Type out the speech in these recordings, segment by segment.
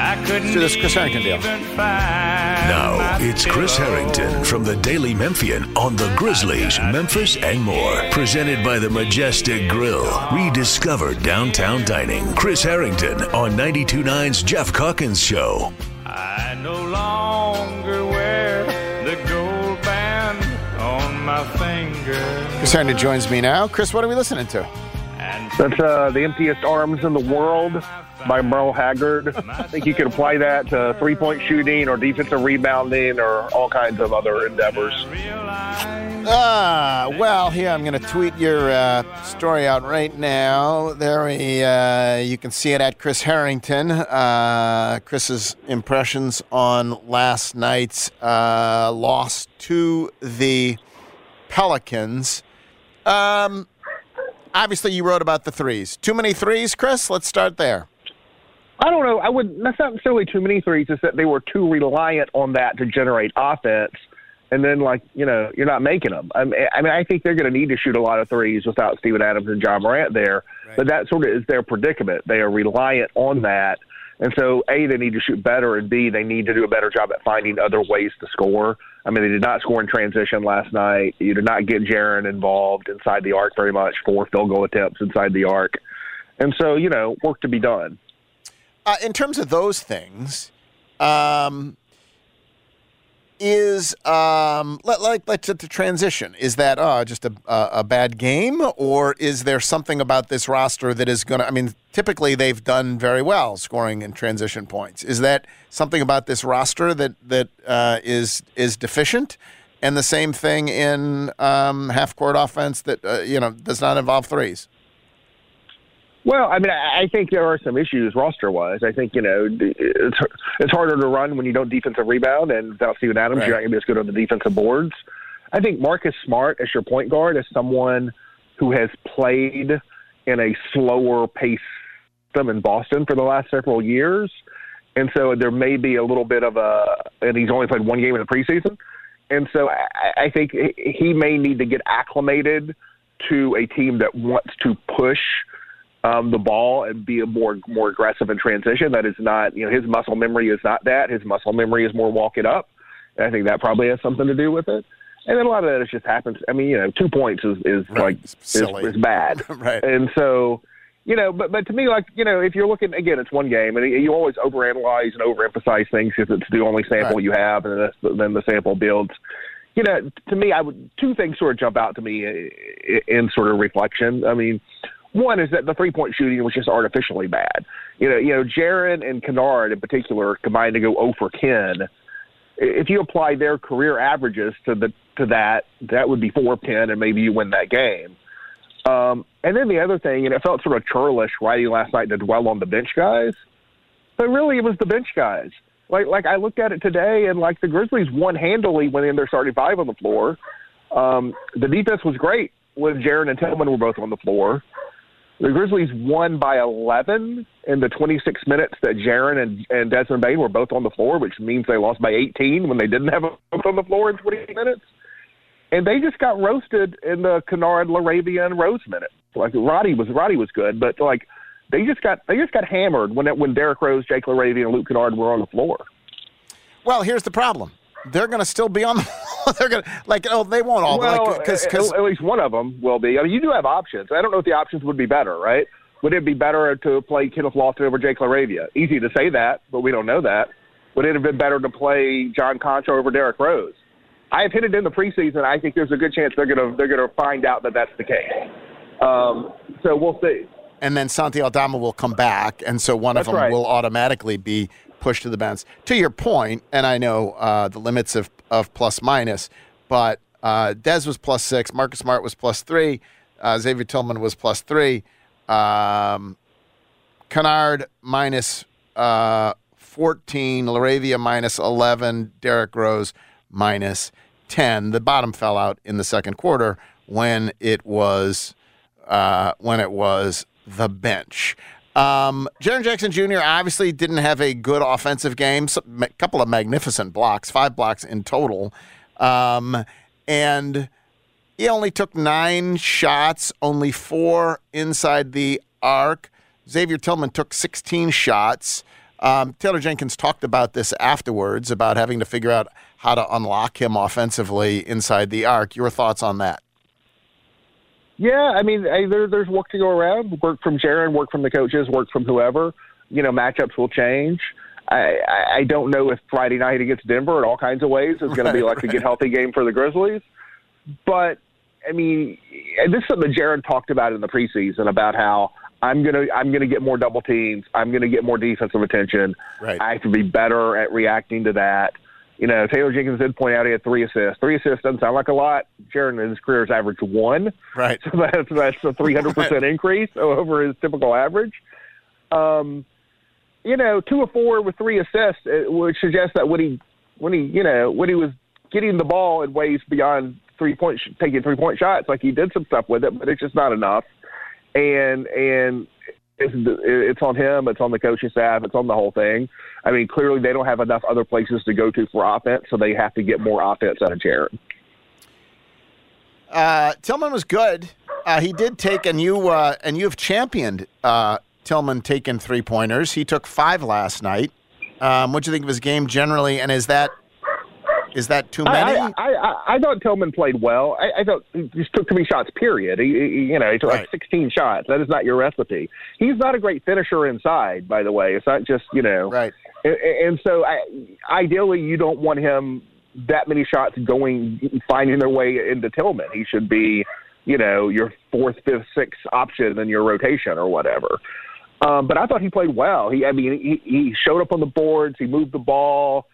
Let's do this Chris Herrington deal. Now, it's Chris Herrington from the Daily Memphian on the Grizzlies, Memphis, and more. Presented by the Majestic Grill. Rediscover downtown dining. Chris Herrington on 92.9's Geoff Calkins Show. I no longer wear the gold band on my finger. Chris Herrington joins me now. Chris, what are we listening to? That's uh, the emptiest arms in the world by Merle Haggard. I think you could apply that to three point shooting or defensive rebounding or all kinds of other endeavors. Ah, well, here I'm going to tweet your uh, story out right now. There, we, uh, you can see it at Chris Herrington. Uh, Chris's impressions on last night's uh, loss to the Pelicans. Um, obviously, you wrote about the threes. Too many threes, Chris. Let's start there. I don't know. I would. That's not necessarily too many threes. It's that they were too reliant on that to generate offense, and then like you know you're not making them. I mean, I, think they're going to need to shoot a lot of threes without Steven Adams and Ja Morant there. Right. But that sort of is their predicament. They are reliant on that, and so a they need to shoot better, and b they need to do a better job at finding other ways to score. I mean, they did not score in transition last night. You did not get Jaren involved inside the arc very much. Four field goal attempts inside the arc, and so you know work to be done. Uh, in terms of those things, um, is um, let, like let's to transition. Is that uh, just a, a a bad game, or is there something about this roster that is going to? I mean, typically they've done very well scoring in transition points. Is that something about this roster that that uh, is is deficient? And the same thing in um, half court offense that uh, you know does not involve threes. Well, I mean, I I think there are some issues roster wise. I think you know it's it's harder to run when you don't defensive rebound, and without Steven Adams, Right. you're not going to be as good on the defensive boards. I think Marcus Smart as your point guard is someone who has played in a slower pace system in Boston for the last several years, and so there may be a little bit of a. And he's only played one game in the preseason, and so I, I think he- he may need to get acclimated to a team that wants to push um, the ball and be a more more aggressive in transition. That is not, you know, his muscle memory is not that. His muscle memory is more walk it up. And I think that probably has something to do with it. And then a lot of that is just happens. I mean, you know, two points is is Right. like It's is, silly. is bad, Right. And so, you know, but but to me, like you know, if you're looking again, it's one game, and you always overanalyze and overemphasize things because it's the only sample Right. you have, and then the, then the sample builds. You know, to me, I would two things sort of jump out to me i- in sort of reflection. I mean, one is that the three point shooting was just artificially bad. You know, you know, Jaren and Kennard in particular combined to go 0 for 10. If you apply their career averages to the to that, that would be four of 10, and maybe you win that game. Um, and then the other thing, and it felt sort of churlish writing last night to dwell on the bench guys, but really it was the bench guys. Like like I looked at it today, and like the Grizzlies won handily when in their starting five on the floor. Um, the defense was great when Jaren and Tillman were both on the floor. The Grizzlies won by 11 in the 26 minutes that Jaren and, and Desmond Bane were both on the floor, which means they lost by 18 when they didn't have them both on the floor in 20 minutes. And they just got roasted in the Kennard, LaRavia, and Rose minutes. Like Roddy was Roddy was good, but like they just got they just got hammered when it, when Derrick Rose, Jake LaRavia, and Luke Kennard were on the floor. Well, here's the problem. They're going to still be on the. they're going to like oh they won't all well, like because at, at least one of them will be. I mean, you do have options. I don't know if the options would be better, right? Would it be better to play Kenneth Lofton over Jake LaRavia? Easy to say that, but we don't know that. Would it have been better to play John Konchar over Derrick Rose? I have hinted in the preseason. I think there's a good chance they're gonna they're gonna find out that that's the case. Um, so we'll see. and then Santi Aldama will come back, and so one That's of them right. will automatically be pushed to the bench. To your point, and I know uh, the limits of, of plus minus, but uh, Dez was plus six, Marcus Smart was plus three, uh, Xavier Tillman was plus three, um, Kennard minus uh, 14, LaRavia minus 11, Derrick Rose minus 10. The bottom fell out in the second quarter when it was uh, when it was the bench. Um, Jaren Jackson Jr. obviously didn't have a good offensive game. A couple of magnificent blocks, five blocks in total, um, and he only took nine shots, only four inside the arc. Xavier Tillman took 16 shots. Um, Taylor Jenkins talked about this afterwards about having to figure out how to unlock him offensively inside the arc. Your thoughts on that? Yeah, I mean, I, there, there's work to go around. Work from Jaren, work from the coaches, work from whoever. You know, matchups will change. I, I don't know if Friday night against Denver in all kinds of ways is going to be like a get healthy game for the Grizzlies. But I mean, and this is something Jaren talked about in the preseason about how I'm gonna I'm gonna get more double teams. I'm gonna get more defensive attention. Right. I have to be better at reacting to that. You know, Taylor Jenkins did point out he had three assists. Three assists doesn't sound like a lot. Jaren in his career has averaged one. Right. So that's that's a 300 percent increase over his typical average. Um, you know, two or four with three assists, it would suggest that when he when he you know when he was getting the ball in ways beyond three point taking three point shots, like he did some stuff with it, but it's just not enough. And and it's, it's on him, it's on the coaching staff, it's on the whole thing. I mean, clearly they don't have enough other places to go to for offense, so they have to get more offense out of Jaren. Uh, Tillman was good. Uh, he did take, and you uh, and you have championed uh, Tillman taking three pointers. He took five last night. Um, what do you think of his game generally? And is that is that too many? I, I, I, I thought Tillman played well. I, I thought he just took too many shots. Period. He, he you know, he took Right. like 16 shots. That is not your recipe. He's not a great finisher inside. By the way, it's not just you know. right. And, and so, I, ideally, you don't want him that many shots going, finding their way into Tillman. He should be, you know, your fourth, fifth, sixth option in your rotation or whatever. Um, but I thought he played well. He, I mean, he, he showed up on the boards. He moved the ball.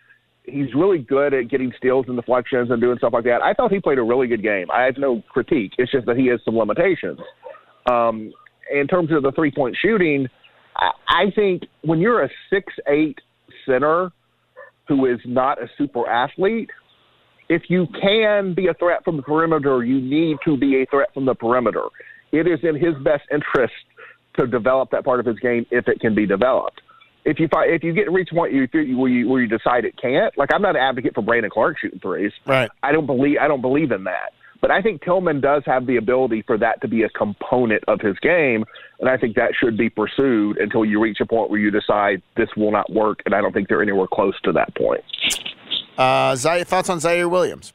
He's really good at getting steals and deflections and doing stuff like that. I thought he played a really good game. I have no critique. It's just that he has some limitations. Um, in terms of the three point shooting, I, I think when you're a six eight center who is not a super athlete, if you can be a threat from the perimeter, you need to be a threat from the perimeter. It is in his best interest to develop that part of his game if it can be developed. If you find, if you get to reach point you, you, where you where you decide it can't, like I'm not an advocate for Brandon Clarke shooting threes. Right. I don't believe I don't believe in that. But I think Tillman does have the ability for that to be a component of his game, and I think that should be pursued until you reach a point where you decide this will not work. And I don't think they're anywhere close to that point. Uh, Ziaire, thoughts on Ziaire Williams?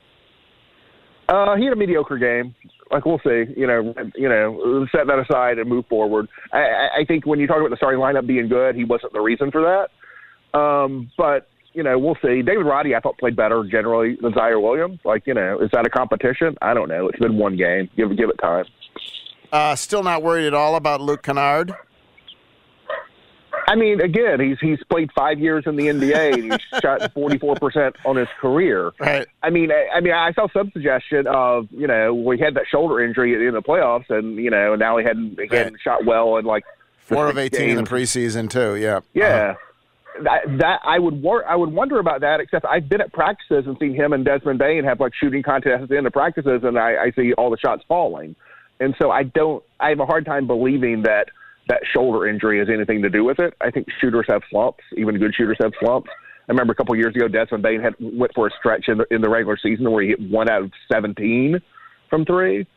Uh, he had a mediocre game. Like we'll see, you know, you know, set that aside and move forward. I, I, think when you talk about the starting lineup being good, he wasn't the reason for that. Um, but you know, we'll see. David Roddy, I thought played better generally than Ziaire Williams. Like, you know, is that a competition? I don't know. It's been one game. Give give it time. Uh, still not worried at all about Luke Kennard. I mean, again, he's he's played five years in the NBA and he's shot forty four percent on his career. Right. I mean, I, I mean, I saw some suggestion of you know we had that shoulder injury in the playoffs, and you know now he hadn't he hadn't shot well in like Four of eighteen in the preseason too. Yeah. Yeah. Uh-huh. That, that I would wor- I would wonder about that. Except I've been at practices and seen him and Desmond Bane have like shooting contests at the end of practices, and I, I see all the shots falling. And so I don't. I have a hard time believing that that shoulder injury has anything to do with it. I think shooters have slumps. Even good shooters have slumps. I remember a couple years ago, Desmond Bane had went for a stretch in the, in the regular season where he hit one out of seventeen from three.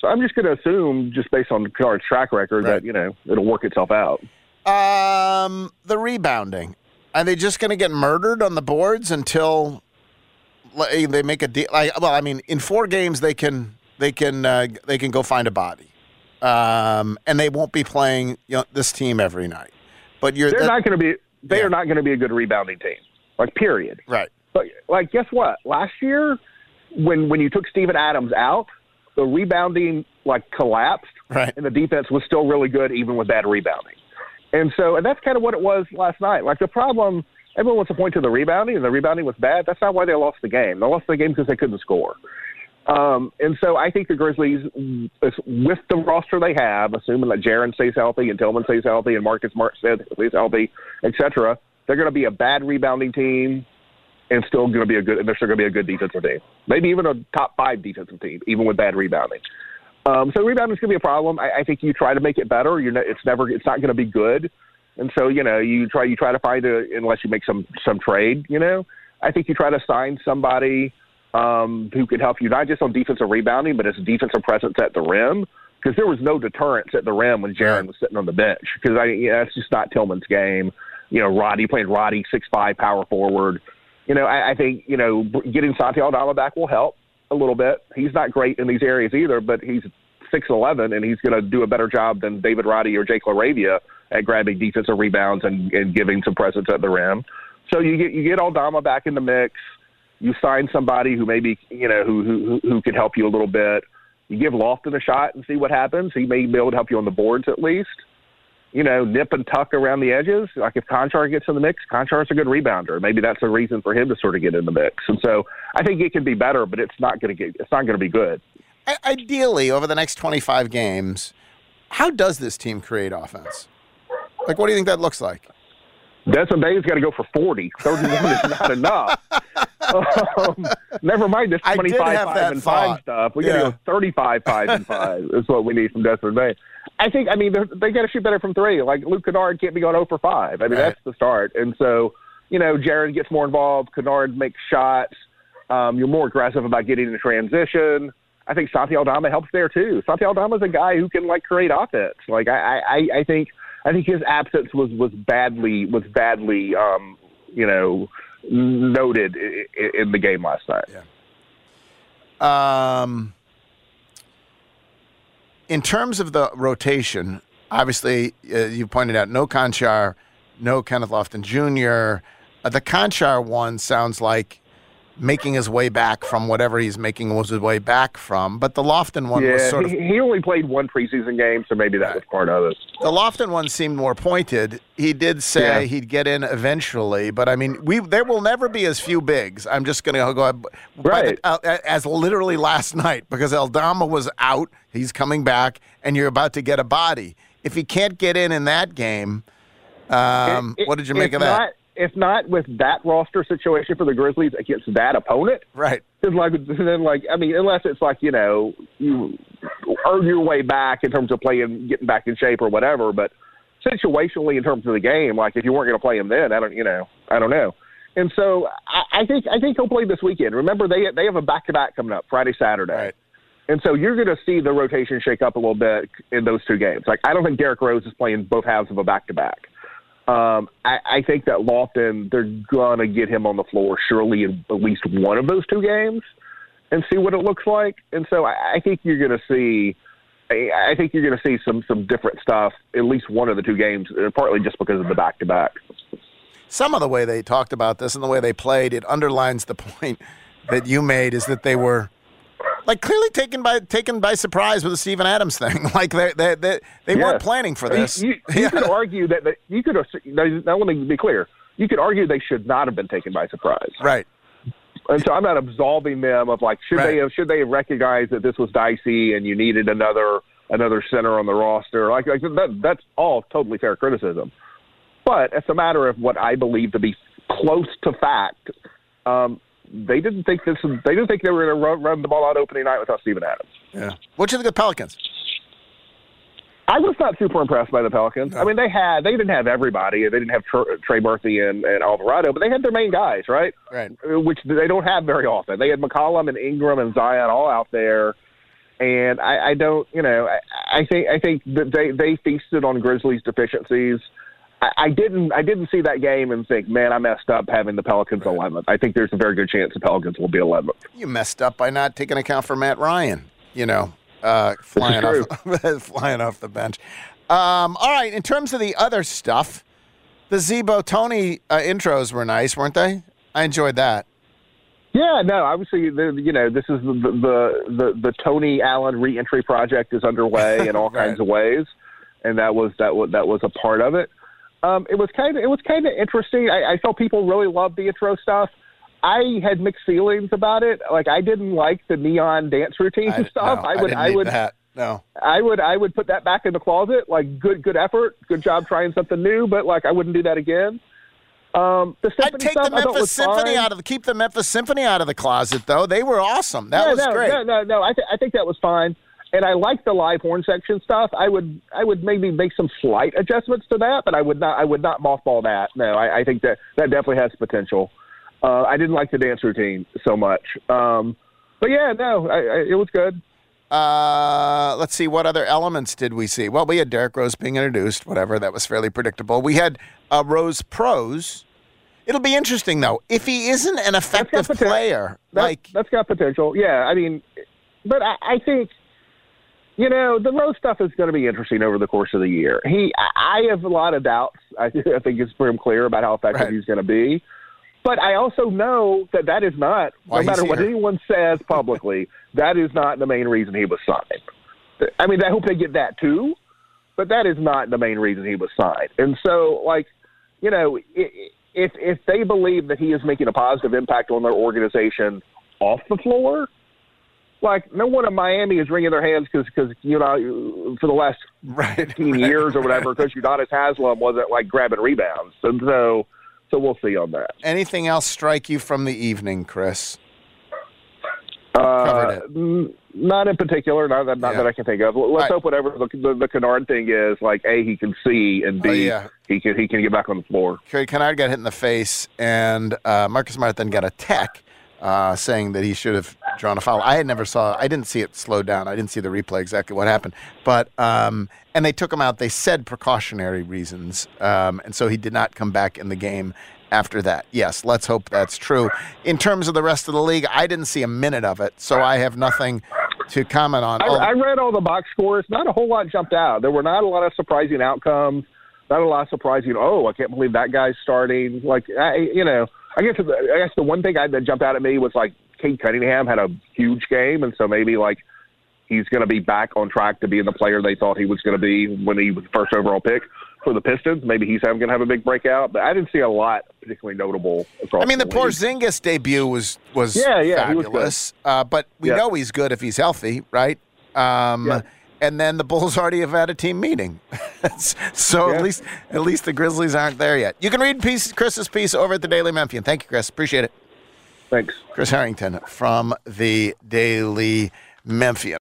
So I'm just going to assume, just based on Kennard's track record, Right. that you know it'll work itself out. Um, the rebounding. Are they just going to get murdered on the boards until they make a deal? Like, well, I mean, in four games they can they can uh, they can go find a body, um, and they won't be playing you know, this team every night. But you're they're that- not going to be they Yeah. are not going to be a good rebounding team like period right. but like guess what last year when when you took Steven Adams out the rebounding like collapsed Right. and the defense was still really good even with bad rebounding and so and that's kind of what it was last night like the problem everyone wants to point to the rebounding and the rebounding was bad that's not why they lost the game they lost the game because they couldn't score um, and so I think the Grizzlies, with the roster they have, assuming that Jaren stays healthy and Tillman stays healthy and Marcus Smart stays healthy, et cetera, they're going to be a bad rebounding team and still going to be a good. They're still going to be a good defensive team, maybe even a top five defensive team, even with bad rebounding. Um, so rebounding is going to be a problem. I, I think you try to make it better. You're not, it's never. It's not going to be good. And so you know you try you try to find a unless you make some some trade. You know, I think you try to sign somebody um, who could help you not just on defensive rebounding, but as defensive presence at the rim. Because there was no deterrence at the rim when Jaren was sitting on the bench. Because I, yeah, that's just not Tillman's game. you know, Roddy playing Roddy six five power forward. You know, I, I think you know getting Santi Aldama back will help a little bit. He's not great in these areas either, but he's six eleven and he's going to do a better job than David Roddy or Jake LaRavia at grabbing defensive rebounds and, and giving some presence at the rim. So you get you get Aldama back in the mix. You sign somebody who maybe you know who who who could help you a little bit. You give Lofton a shot and see what happens. He may be able to help you on the boards at least. You know, nip and tuck around the edges. Like if Konchar gets in the mix, Konchar's a good rebounder. Maybe that's a reason for him to sort of get in the mix. And so I think it can be better, but it's not going to get. It's not going to be good. Ideally, over the next 25 games, how does this team create offense? Like, what do you think that looks like? Desmond Bane's got to go for 40. 31 is not enough. Um, never mind this 25, 5, and 5 stuff. We got to go 35, 5, and 5 is what we need from Desmond Bane. I think, I mean, they got to shoot better from three. Like, Luke Kennard can't be going 0 for 5. I mean, right. that's the start. And so, you know, Jaren gets more involved. Kennard makes shots. Um, you're more aggressive about getting in transition. I think Santi Aldama helps there too. Santi Aldama is a guy who can like create offense. Like I, I, I think I think his absence was was badly was badly um, you know noted in, the game last night. Yeah. Um, in terms of the rotation, obviously uh, you pointed out no Konchar, no Kenneth Lofton Jr. Uh, the Konchar one sounds like making his way back from whatever he's making was his way back from. But the Lofton one yeah, was sort of. He only played one preseason game, so maybe that right. was part of it. The Lofton one seemed more pointed. He did say yeah. he'd get in eventually, but I mean, we there will never be as few bigs. I'm just going to go right. The, uh, as literally last night because Aldama was out. He's coming back, and you're about to get a body. If he can't get in in that game, um, it, it, what did you make of that? Not, if not with that roster situation for the Grizzlies against that opponent, right? Because like then like I mean, unless it's like you know you earn your way back in terms of playing, getting back in shape or whatever, but situationally in terms of the game, like if you weren't going to play him then, I don't you know I don't know. And so I, I think I think he'll play this weekend. Remember they they have a back to back coming up Friday Saturday. Right. And so you're going to see the rotation shake up a little bit in those two games. Like I don't think Derrick Rose is playing both halves of a back to back. Um, I, I think that Lofton, they're going to get him on the floor surely in at least one of those two games and see what it looks like. And so I, I think you're going to see. I think you're going to see some some different stuff at least one of the two games, uh, partly just because of the back to back. Some of the way they talked about this and the way they played, it underlines the point that you made is that they were like clearly taken by taken by surprise with the Steven Adams thing. Like they they they, they weren't planning for this. You, you, you could argue that, that you could. Now let me be clear. You could argue they should not have been taken by surprise. Right. And so I'm not absolving them of like should right. they have should they have recognized that this was dicey and you needed another another center on the roster. Like, like that that's all totally fair criticism. But it's a matter of what I believe to be close to fact. Um, they didn't think this. They didn't think they were going to run, run, the ball out opening night without Steven Adams. Yeah. What do you think of the Pelicans? I was not super impressed by the Pelicans. No. I mean, they had they didn't have everybody. They didn't have Trey Murphy and, and Alvarado, but they had their main guys, right? Right. Which they don't have very often. They had McCollum and Ingram and Zion all out there, and I, I don't, you know, I, I think I think that they they feasted on Grizzlies' deficiencies. I, didn't I didn't see that game and think, man, I messed up having the Pelicans right. 11th. I think there's a very good chance the Pelicans will be 11th. You messed up by not taking account for Matt Ryan. You know, uh, flying off flying off the bench. Um, all right, in terms of the other stuff, the Z-Bo Tony uh, intros were nice, weren't they? I enjoyed that. Yeah, no, obviously, the, you know, this is the the the, the Tony Allen reentry project is underway in all right. kinds of ways, and that was that was that was a part of it. Um, it was kind of it was kind of interesting. I, I felt people really loved the intro stuff. I had mixed feelings about it. Like I didn't like the neon dance routines I, stuff. No, I would I, I would that. no. I would I would put that back in the closet. Like good good effort, good job trying something new, but like I wouldn't do that again. Um, the I'd take stuff, the Memphis Symphony fine. out of the keep the Memphis Symphony out of the closet though. They were awesome. That yeah, was no, great. No, no, no. I, th- I think that was fine and I like the live horn section stuff. I would I would maybe make some slight adjustments to that, but I would not I would not mothball that. No, I, I think that that definitely has potential. Uh, I didn't like the dance routine so much, um, but yeah, no, I, I, it was good. Uh, let's see, what other elements did we see? Well, we had Derrick Rose being introduced, whatever, that was fairly predictable. We had uh, Rose pros. It'll be interesting, though. If he isn't an effective potential. player, That, like, that's got potential. Yeah, I mean, but I, I think you know the Rose stuff is going to be interesting over the course of the year. He, I have a lot of doubts. I, I think it's pretty clear about how effective Right. he's going to be. But I also know that that is not, Why no matter what anyone says publicly, that is not the main reason he was signed. I mean, I hope they get that too, but that is not the main reason he was signed. And so, like, you know, if if they believe that he is making a positive impact on their organization off the floor, like no one in Miami is wringing their hands because because you know for the last right. 15 years or whatever because Udonis Haslem wasn't like grabbing rebounds, and so so we'll see on that. Anything else strike you from the evening, Chris? Uh, n- not in particular, not that, not Yeah. that I can think of. Let's I- hope whatever the, the, the Kennard thing is, like a he can see, and b Oh, yeah. he can he can get back on the floor. Kennard got hit in the face, and uh, Marcus Smart then got a tech uh, saying that he should have drawn a foul. I had never saw, I didn't see it slow down. I didn't see the replay exactly what happened, but um, and they took him out. They said precautionary reasons, um, and so he did not come back in the game after that. Yes, let's hope that's true. In terms of the rest of the league, I didn't see a minute of it, so I have nothing to comment on. I, Oh, I read all the box scores. Not a whole lot jumped out. There were not a lot of surprising outcomes. Not a lot of surprising. Oh, I can't believe that guy's starting. Like I, you know, I guess the, I guess the one thing I, that jumped out at me was like Cade Cunningham had a huge game, and so maybe like he's going to be back on track to being the player they thought he was going to be when he was first overall pick for the Pistons. Maybe he's going to have a big breakout, but I didn't see a lot particularly notable across. I mean, the league. Porzingis debut was was Yeah, yeah, fabulous. uh, but we Yeah. know he's good if he's healthy, right? Um, Yeah. And then the Bulls already have had a team meeting, so Yeah. at least at least the Grizzlies aren't there yet. You can read piece, Chris's piece over at the Daily Memphian. Thank you, Chris. Appreciate it. Thanks. Chris Herrington from the Daily Memphian.